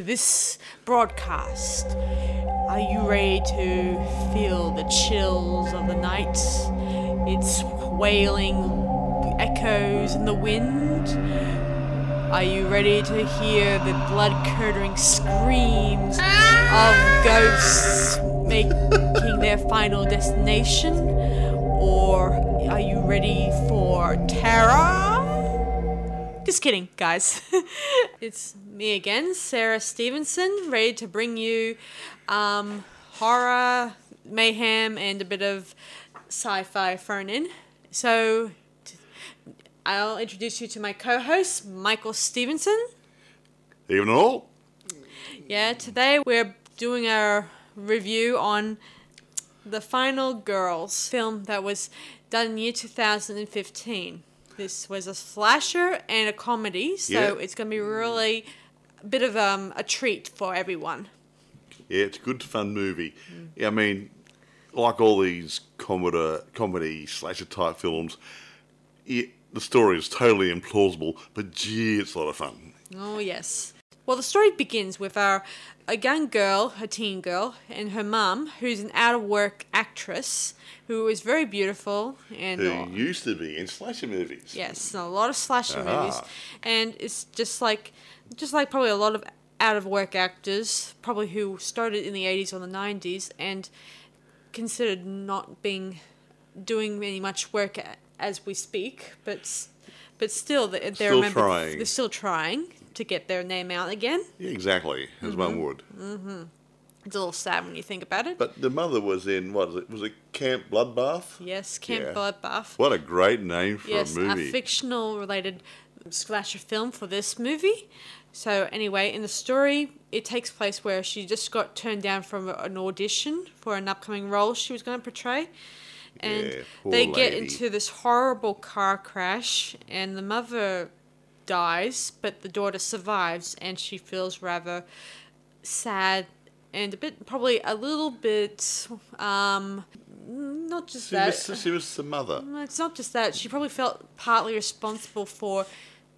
To this broadcast. Are you ready to feel the chills of the night? Its wailing echoes in the wind? Are you ready to hear the blood curdling screams of ghosts making their final destination? Or are you ready for? Just kidding, guys. it's me again, Sarah Stevenson, ready to bring you um, horror, mayhem, and a bit of sci fi thrown in. So, t- I'll introduce you to my co host, Michael Stevenson. Evening all. Yeah, today we're doing our review on The Final Girls film that was done in year 2015. This was a slasher and a comedy, so Yeah. it's going to be really a bit of um, a treat for everyone. Yeah, it's a good fun movie. Yeah, I mean, like all these comedy, comedy slasher type films, it, the story is totally implausible, but gee, it's a lot of fun. Oh yes. Well, the story begins with our a young girl, a teen girl, and her mum, who's an out of work actress who is very beautiful and Who used to be in slasher movies. Yes, a lot of slasher Ah. movies, and it's just like, just like probably a lot of out of work actors, probably who started in the eighties or the nineties, and considered not being doing any much work as we speak, but but still they- they're Still remembered- trying. They're still trying to get their name out again. Yeah, exactly, as one Mm-hmm. would. It's a little sad when you think about it. But the mother was in, what was it? Was it Camp Bloodbath? yes, Camp Yeah. Bloodbath. What a great name for yes, a movie. A fictional related slasher film for this movie. So anyway, in the story, it takes place where she just got turned down from an audition for an upcoming role she was going to portray. And Yeah, they get into this horrible car crash, and the mother dies, but the daughter survives, and she feels rather sad and a bit, probably a little bit, um, not just she, that. was, she was the mother. It's not just that. She probably felt partly responsible for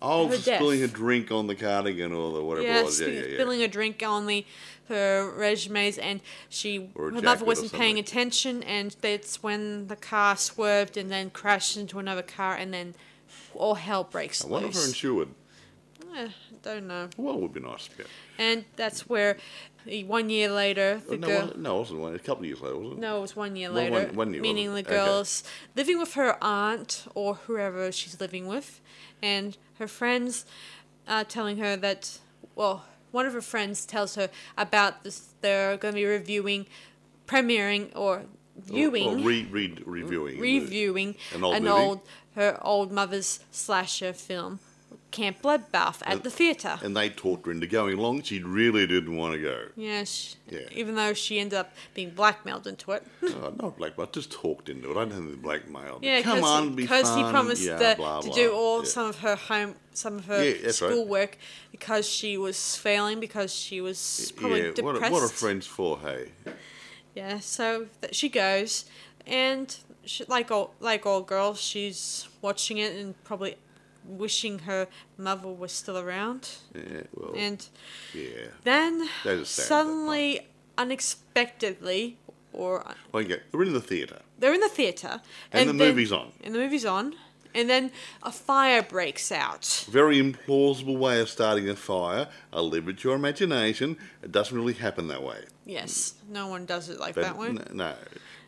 Oh, Her death. spilling a drink on the cardigan or the whatever yeah, it was. Yeah, yeah, yeah. spilling a drink on the her resumes, and she her mother wasn't paying attention, and that's when the car swerved and then crashed into another car, and then all hell breaks I wonder if her loose. insured. Eh, don't know. Well, it would be nice. Yeah. And that's where one year later the no, girl. wa- no, it wasn't one. A couple of years later, wasn't it? No, it was one year later. one- one year, meaning the wasn't? Okay. girl's living with her aunt or whoever she's living with, and her friends are telling her that, well, one of her friends tells her about this. They're going to be reviewing, premiering Or- viewing, Or, re, re, reviewing. reviewing An old an old her old mother's slasher film, Camp Bloodbath, at And- the theatre. And they talked her into going along. She really didn't want to go. Yeah, she, Yeah. even though she ended up being blackmailed into it. oh, not blackmail, just talked into it. I don't think blackmail. Yeah, Come on, because he promised yeah, that blah, to do all Yeah. some of her home, some of her Yeah, that's right. schoolwork, because she was failing because she was probably yeah, what, depressed. are- what are friends for, hey? Yeah, so that she goes, and she, like all like all girls, she's watching it and probably wishing her mother was still around. Yeah, well, And yeah. then That is sad, that suddenly, oh. unexpectedly, or uh, Well, yeah, we're in the theatre. they're in the theater, And the then- movie's on. and the movie's on, and then a fire breaks out. Very implausible way of starting a fire. I'll leave it to your imagination. It doesn't really happen that way. Yes, mm. no one does it like But that one. n- no.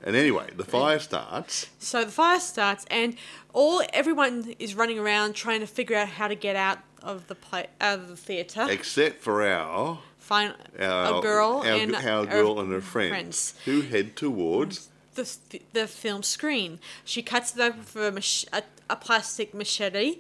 And anyway, the fire starts. So the fire starts, and all everyone is running around trying to figure out how to get out of the pla- out of the theater. except for our Find our, a girl our, and our girl and her friends, who head towards the the film screen. She cuts it open with a, mach- a, a plastic machete,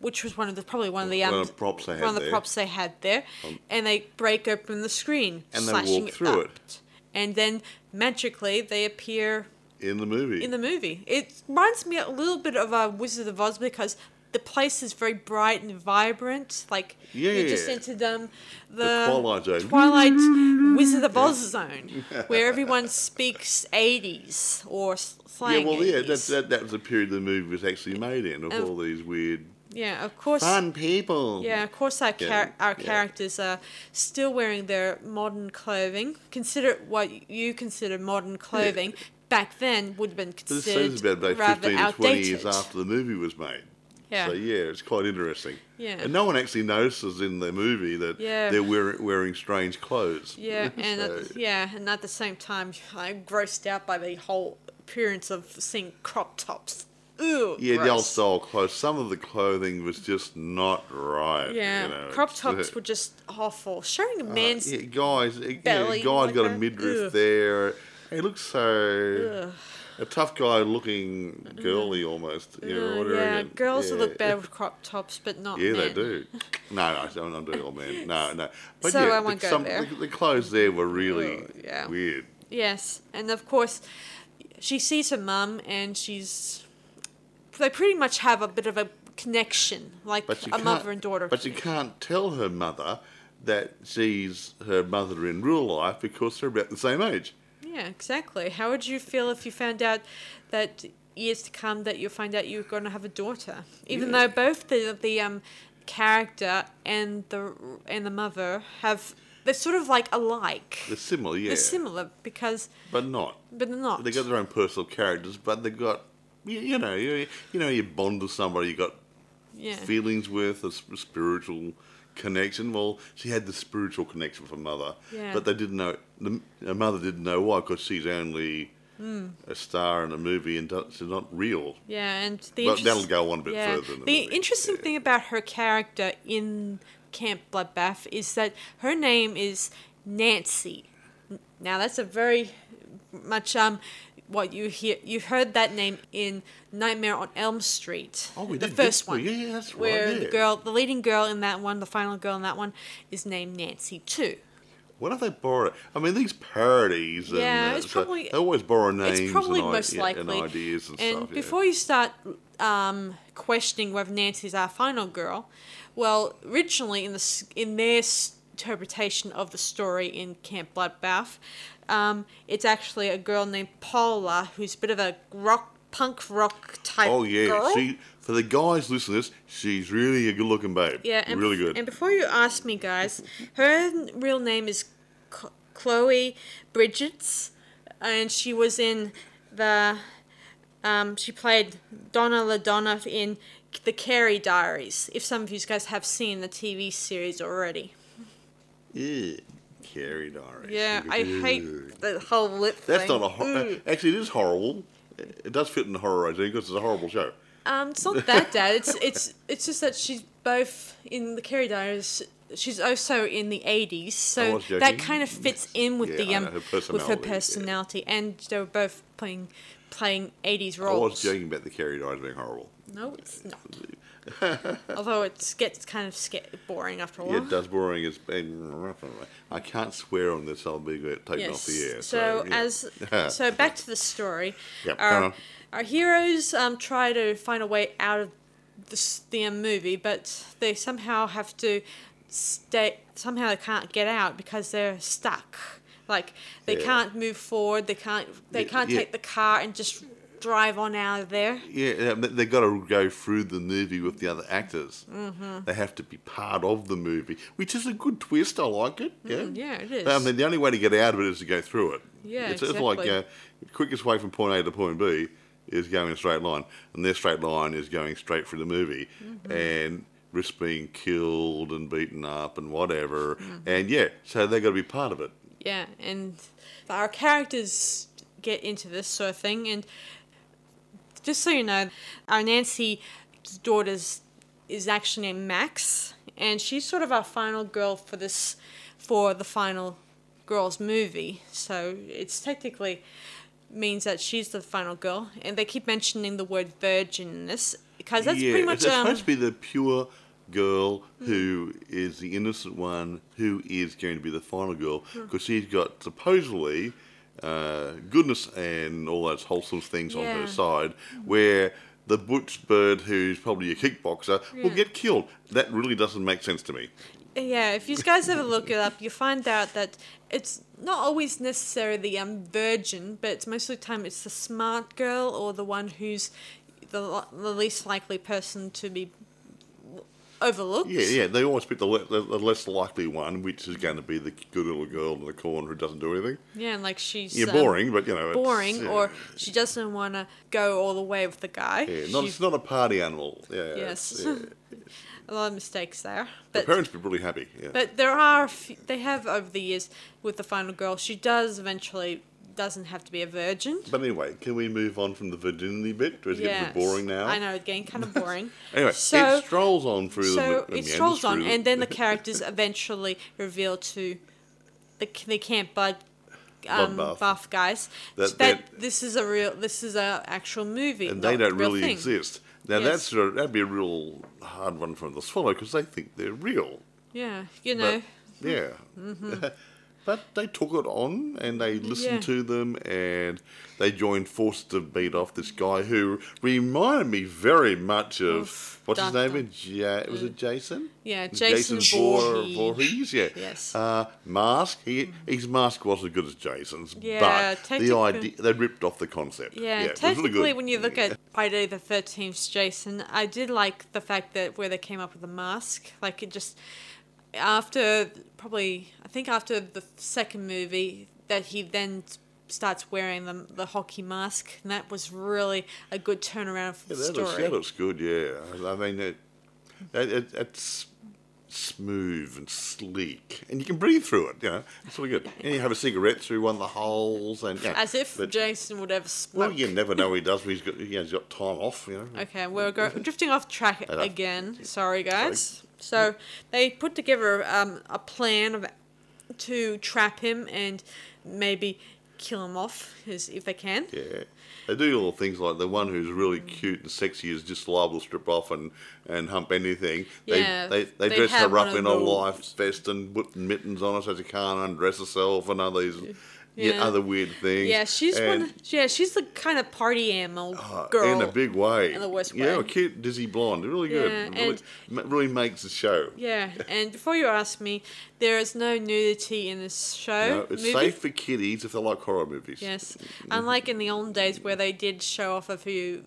which was one of the probably one of the One um, of the props they one of the there. Um, props they had there, and they break open the screen, And they walk through up. it. and then magically they appear in the movie. in the movie. It reminds me a little bit of a Wizard of Oz because the place is very bright and vibrant. Like you just Yeah. entered um, the, The Twilight Zone. Twilight Wizard of Oz zone, where everyone speaks eighties or s- yeah, slang. well, yeah, that, that, that was the period the movie was actually made in, of And- all these weird Yeah, of course. Fun people. Yeah, of course our, Yeah, char- our yeah. characters are still wearing their modern clothing. Consider what you consider modern clothing. Back then would have been This considered says about, about rather 15 to 20 outdated. years after the movie was made. Yeah. So, yeah, it's quite interesting. Yeah. And no one actually notices in the movie that Yeah. they're wearing, wearing strange clothes. Yeah, and So- at, yeah, and at the same time, I'm grossed out by the whole appearance of seeing crop tops. Ooh, Yeah, the old style clothes. Some of the clothing was just not right. Yeah, you know. crop tops uh, were just awful. Showing a man's yeah, guys, uh, yeah, belly guy's like got a that. midriff Ugh. there. He looks so Ugh. a tough guy looking girly almost. You know, Uh, yeah, girls will yeah. look better with crop tops, but not Yeah, men. they do. No, no, I'm doing all men. No, no. But So yeah, I won't the, go there. The, the clothes there were really Oh, yeah. weird. Yes, and of course, she sees her mum, and she's. They pretty much have a bit of a connection, like a mother and daughter. But you can't tell her mother that she's her mother in real life because they're about the same age. Yeah, exactly. How would you feel if you found out that years to come that you'll find out you're going to have a daughter, even Yeah. though both the the um character and the and the mother have they're sort of like alike. They're similar, yeah, They're similar because, but not. but they're not. They got their own personal characters, but they got you, you know you, you know you bond with somebody you got yeah. feelings with a spiritual connection. Well, she had the spiritual connection with her mother, Yeah. but they didn't know. The, her mother didn't know why because she's only Hmm. a star in a movie and she's not real. Yeah, and the But that'll go on a bit yeah. further the the interesting yeah. thing about her character in Camp Bloodbath is that her name is Nancy. Now that's a very much um what you hear you heard that name in Nightmare on Elm Street. Oh, we the did, first one. Yeah, yeah, that's right, Where the girl, the leading girl in that one, the final girl in that one, is named Nancy too. What have they borrow? I mean, these parodies. And, Yeah, uh, it's so probably- they always borrow names It's probably and, most yeah, likely. and ideas and, stuff. yeah. before you start um, questioning whether Nancy's our final girl, well, originally in the in their interpretation of the story in Camp Bloodbath, um, it's actually a girl named Paula who's a bit of a rock punk rock type. Oh yeah, girl. she for the guys listening to this, she's really a good-looking babe. Yeah, and really good. And before you ask me, guys, her real name is Chloe Bridges, and she was in the. Um, she played Donna LaDonna in the Carrie Diaries. If some of you guys have seen the TV series already, yeah, Carrie Diaries. yeah, I hate the whole lip That's thing. not a hor- Ooh. actually. It is horrible. It does fit in the horror regime because it's a horrible show. Um, it's not that bad. It's it's it's just that she's both in the Carrie Diaries. She's also in the eighties, so that kind of fits in with Yeah, the um know, her with her personality, yeah. and they were both playing playing eighties I roles. was joking about the Carrie Diaries being horrible. No, it's not. Although it gets kind of sca- boring after a while. Yeah, it does boring. It's been. I can't swear on this. I'll be taken off the air. So, yeah. as so back to the story. Yep, our, our heroes um, try to find a way out of this, the um, movie, but they somehow have to stay. Somehow they can't get out because they're stuck. Like they Yeah. can't move forward. They can't. They Yeah, can't take the car and just drive on out of there. Yeah, they've got to go through the movie with the other actors. Mm-hmm. They have to be part of the movie, which is a good twist. I like it. Yeah, Mm, yeah, it is. I mean, the only way to get out of it is to go through it. Yeah, it's, it's like exactly. uh, the quickest way from point A to point B is going in a straight line, and their straight line is going straight through the movie, Mm-hmm. and risk being killed and beaten up and whatever. Mm-hmm. And yeah, so they've got to be part of it. Yeah, and our characters get into this sort of thing, and just so you know, our Nancy daughter's is actually named Max, and she's sort of our final girl for this for the final girls movie. So it's technically means that she's the final girl, and they keep mentioning the word virgin in this because that's yeah, pretty much it's, um, supposed to be the pure girl who is the innocent one who is going to be the final girl because she's got supposedly uh, goodness and all those wholesome things on her side where the butch bird who's probably a kickboxer will get killed. That really doesn't make sense to me. Yeah, if you guys ever look it up, you find out that it's not always necessarily the um, virgin, but it's most of the time it's the smart girl or the one who's the, the least likely person to be overlooked. Yeah, yeah. They always pick the, le- the, the less likely one, which is going to be the good little girl in the corner who doesn't do anything. Yeah, and like she's Yeah, um, boring, but you know, it's, boring, yeah. or she doesn't want to go all the way with the guy. yeah, not, She- it's not a party animal. Yeah, Yes. yeah. a lot of mistakes there. The But parents would be really happy. Yeah. but there are a few, they have over the years with the final girl. She does eventually doesn't have to be a virgin. But anyway, can we move on from the virginity bit? Or is it getting a Yes. bit boring now? I know it's getting kind of boring. Anyway, so it strolls on through so the. it strolls on, and then the characters eventually reveal to the the camp bud. Um, buff guys That- that, that- this is a real this is a actual movie and they don't real really thing. exist. Now Yes. that's a, that'd be a real hard one for them to swallow because they think they're real. yeah you know But, yeah. but they took it on and they listened Yeah. to them and they joined forces to beat off this guy who reminded me very much of Oof, what's his name? Ja- was it Jason? Yeah, Jason Vor- Voorhees. Voorhees, yeah. Yes. Uh, mask. He his mask wasn't as good as Jason's, Yeah, but the technically- idea they ripped off the concept. Yeah, it was really technically, when you look at Friday the Thirteenth, Jason, I did like the fact that where they came up with the mask. Like it just after probably, I think after the second movie, that he then starts wearing the the hockey mask, and that was really a good turnaround for Yeah, the that, looks, that looks good, yeah. I mean, it, it, it, it's smooth and sleek, and you can breathe through it, you know. It's really good. And you have a cigarette through one of the holes, and yeah. As if but- Jason would ever Well, smoke. you never know he does. when He's got, he has got time off, you know. Okay, we're go- drifting off track again. Sorry, guys. So they put together um, a plan of to trap him and maybe kill him off as, if they can. Yeah. They do little things like the one who's really cute and sexy is just liable to strip off and, and hump anything. They, Yeah, they, they, they dress her up in a life vest and put mittens on her so she can't undress herself and all these yet Yeah. other weird things. Yeah, she's and, one. Yeah, she's the kind of party animal uh, girl. in a big way. in the worst Yeah, way. a cute dizzy blonde. Really good. Yeah, really, and- really makes the show. Yeah, and before you ask me, there is no nudity in this show. No, it's movie. safe for kiddies if they like horror movies. Yes, unlike in the old days where they did show off a few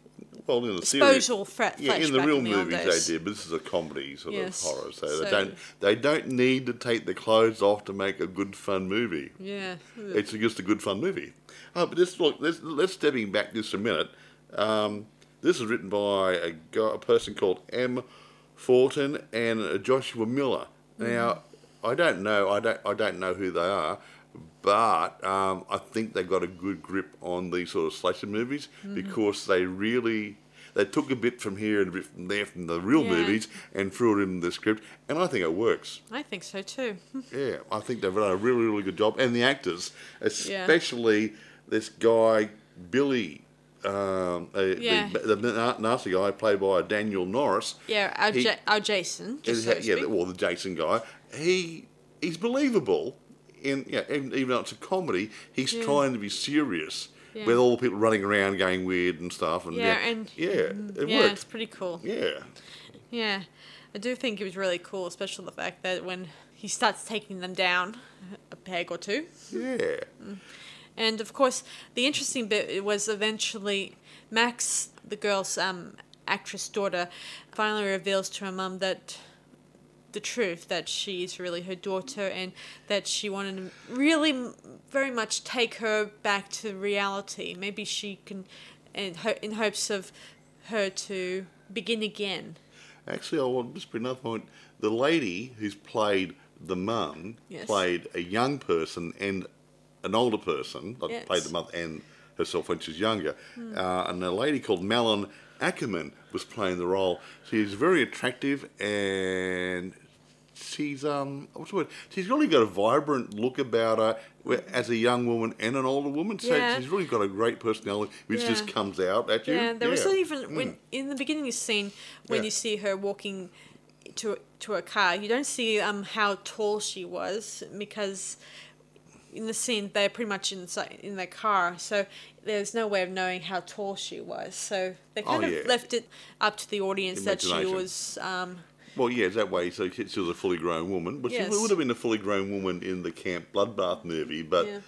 Well, in the series, disposal Yeah, in the real in the old movies they did, but this is a comedy sort Yes, of horror, so, so- they don't they don't need to take the clothes off to make a good fun movie. Yeah. It's just a good fun movie. Oh, but this look, let's, let's stepping back just a minute. Um, this is written by a, guy, a person called M. Fortin and Joshua Miller. Now, I don't know, I don't, I don't know who they are, but um, I think they got a good grip on these sort of slasher movies because they really. They took a bit from here and a bit from there from the real Yeah. movies and threw it in the script, and I think it works. I think so too. Yeah, I think they've done a really, really good job. And the actors, especially this guy, Billy, um, uh, Yeah. the, the nasty guy played by Daniel Norris. Yeah, our, He- ja- our Jason. Just so to yeah, well, the Jason guy. He he's believable. In yeah, even, even though it's a comedy, he's Yeah. trying to be serious Yeah. with all the people running around going weird and stuff. And Yeah, yeah, and- yeah, it yeah, works. it's pretty cool. Yeah, Yeah, I do think it was really cool, especially the fact that when he starts taking them down a peg or two. yeah. And of course, the interesting bit was eventually Max, the girl's um, actress daughter, finally reveals to her mum that the truth that she is really her daughter and that she wanted to really very much take her back to reality. Maybe she can, in, ho- in hopes of her to begin again. Actually, I want to just bring another point. The lady who's played the mum Yes. played a young person and an older person. Like Yes. Played the mother and herself when she was younger. Uh, and a lady called Malin Akerman was playing the role. She She's very attractive and she's um what's the word? She's really got a vibrant look about her as a young woman and an older woman. So Yeah. she's really got a great personality, which just comes out at you. Yeah, there was Yeah. even when in the beginning of the scene when Yeah. you see her walking to to a car, you don't see um how tall she was because in the scene they're pretty much inside in their car, so there's no way of knowing how tall she was. So they kind Oh, of yeah. left it up to the audience that she was. Um, Well, yeah, it's that way. So she was a fully grown woman, but Yes. she would have been a fully grown woman in the Camp Bloodbath movie. But Yeah.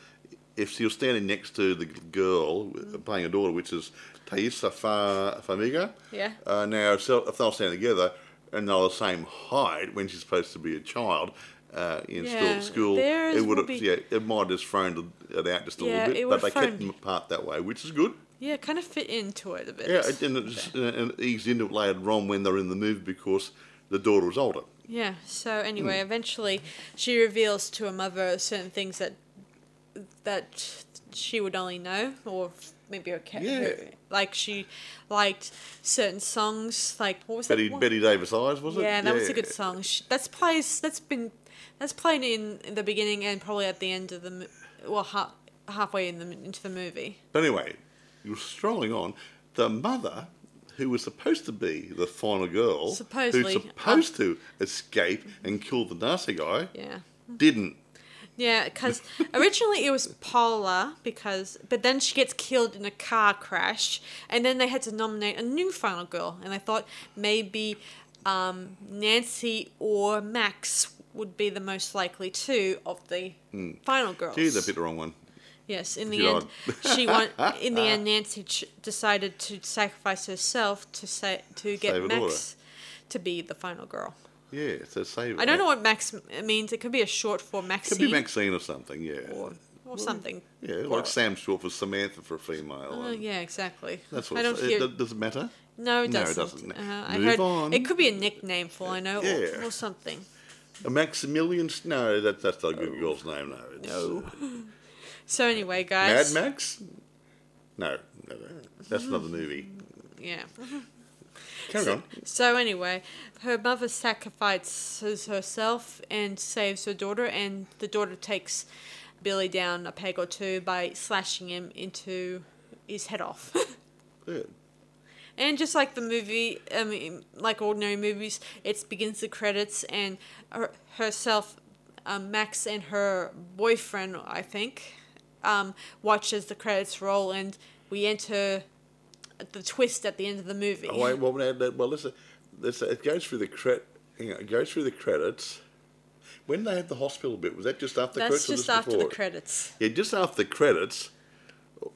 if she was standing next to the girl playing a daughter, which is Taissa Fa- Farmiga, Yeah. uh, now if, so- if they were standing together, and they're the same height when she's supposed to be a child uh, in Yeah, school, it would have be- yeah it might have just thrown it out just a Yeah, little bit, but they kept them apart that way, which is good. Yeah, kind of fit into it a bit. Yeah, and it, just, and it eased into it later on when they're in the movie because the daughter was older. Yeah. So anyway, Hmm. eventually she reveals to her mother certain things that that she would only know, or maybe cat. Yeah. like she liked certain songs. Like what was Betty that? one? Bette Davis Eyes was it? Yeah, that was a good song. Sh- That's plays. That's been that's played in, in the beginning and probably at the end of the well ha- halfway in the into the movie. But anyway, you're strolling on. The mother, who was supposed to be the final girl, Supposedly, who's supposed to escape and kill the nasty guy, Yeah. didn't. Yeah, because originally it was Paula, because but then she gets killed in a car crash, and then they had to nominate a new final girl, and I thought maybe um, Nancy or Max would be the most likely two of the final girls. Gee, they bit the wrong one. Yes, in the end, she won. In the end, Nancy ch- decided to sacrifice herself to say to get Save Max to be the final girl. Yeah, so save. I don't know what Max means. It could be a short for Maxine Could be Maxine or something, yeah. or, or something. yeah, Or- like Sam short for Samantha for a female. Uh, and yeah, exactly. That's what I don't it, hear. does- does it matter? no, it No, it doesn't. doesn't. Uh, I Move heard on. it could be a nickname for all I know, or, Yeah. or something. A Maximilian? No, that, that's not a good girl's name, no. It's, No. So anyway, guys. Mad. Max? No, no. That's another movie. Yeah. Carry on. So anyway, her mother sacrifices herself and saves her daughter, and the daughter takes Billy down a peg or two by slashing him into his head off. Yeah. and just like the movie, I mean, like ordinary movies, it begins the credits and her, herself, um, Max and her boyfriend, I think, um, watches the credits roll, and we enter the twist at the end of the movie. Oh, wait, well, well listen, listen, it goes through the cred, hang on, it goes through the credits. When they had the hospital bit, was that just after the That's credits? or just after the credits. Yeah, just after the credits,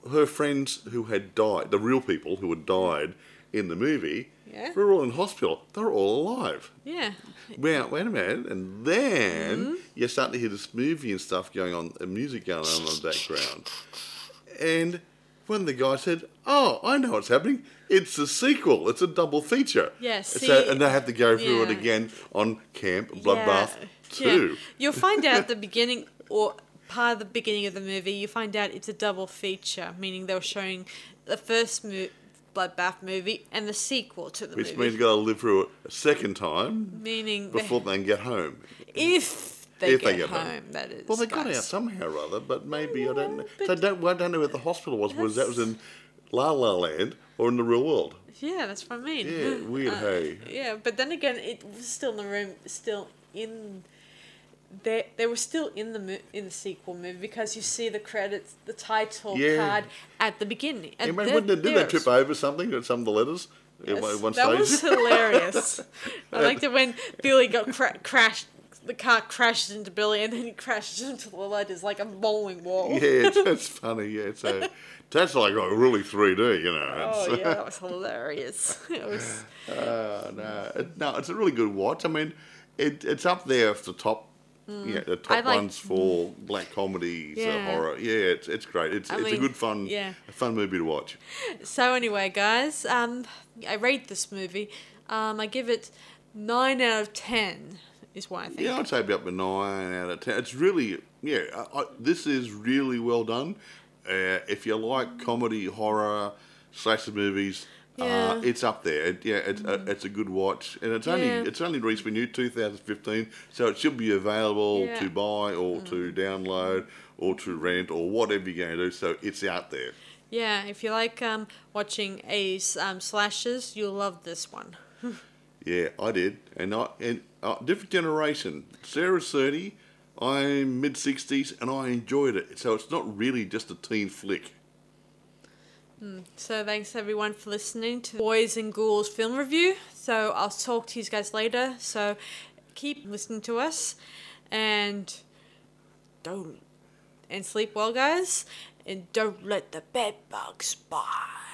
her friends who had died, the real people who had died in the movie, Yeah. were all in hospital. They were all alive. Yeah. Wait a minute, and then Mm-hmm. you start to hear this movie and stuff going on, and music going on in the background. And when the guy said, "Oh, I know what's happening. It's a sequel. It's a double feature." Yeah, And so, and they had to go through it again on Camp Bloodbath yeah. Two. Yeah. You'll find out at the beginning or part of the beginning of the movie, you find out it's a double feature, meaning they were showing the first mo- Bloodbath movie and the sequel to the Which movie. means you got to live through it a second time meaning before they can get home. if they If get, they get home, home. that is. Well, they got out somehow or other, but maybe I don't. know. So I don't. I don't know where the hospital was. Was that was in La La Land or in the real world? Yeah, that's what I mean. Yeah, weird. Uh, hey. Yeah, but then again, it was still in the room, still in. They they were still in the mo- in the sequel movie because you see the credits, the title Yeah. card at the beginning. Yeah, And there- when did, did they trip over something at some of the letters Yes, that stage? was hilarious. I liked it when Billy got cra- crashed. The car crashes into Billy, and then he crashes into the letters like a bowling ball. yeah, it's, it's funny. Yeah, so that's like oh, really 3D, you know. Oh yeah, that was hilarious. It was Uh, no, it, no, it's a really good watch. I mean, it, it's up there at the top. Yeah, the top Mm. Like- ones for black comedies, uh, Yeah. horror. Yeah, it's it's great. It's I it's a good fun, yeah. a fun movie to watch. so. Anyway, guys, um, I rate this movie. Um, I give it nine out of ten. Is what I think. Yeah, I'd say about a nine out of ten. It's really, yeah, I, I, this is really well done. Uh, if you like comedy, horror, slasher movies, Yeah. Mm. uh, it's up there. It, yeah, it's, uh, it's a good watch, and it's only Yeah. it's only recently new, 2015, so it should be available Yeah. Mm. to buy or to download or to rent or whatever you're going to do. So it's out there. Yeah, if you like um, watching A's um, slashes, you'll love this one. Yeah, I did, and I and uh, different generation. Sarah's thirty, I'm mid sixties, and I enjoyed it. So it's not really just a teen flick. Mm, so thanks everyone for listening to Boys and Ghouls film review. So I'll talk to you guys later. So keep listening to us and don't and sleep well guys and don't let the bed bugs bite.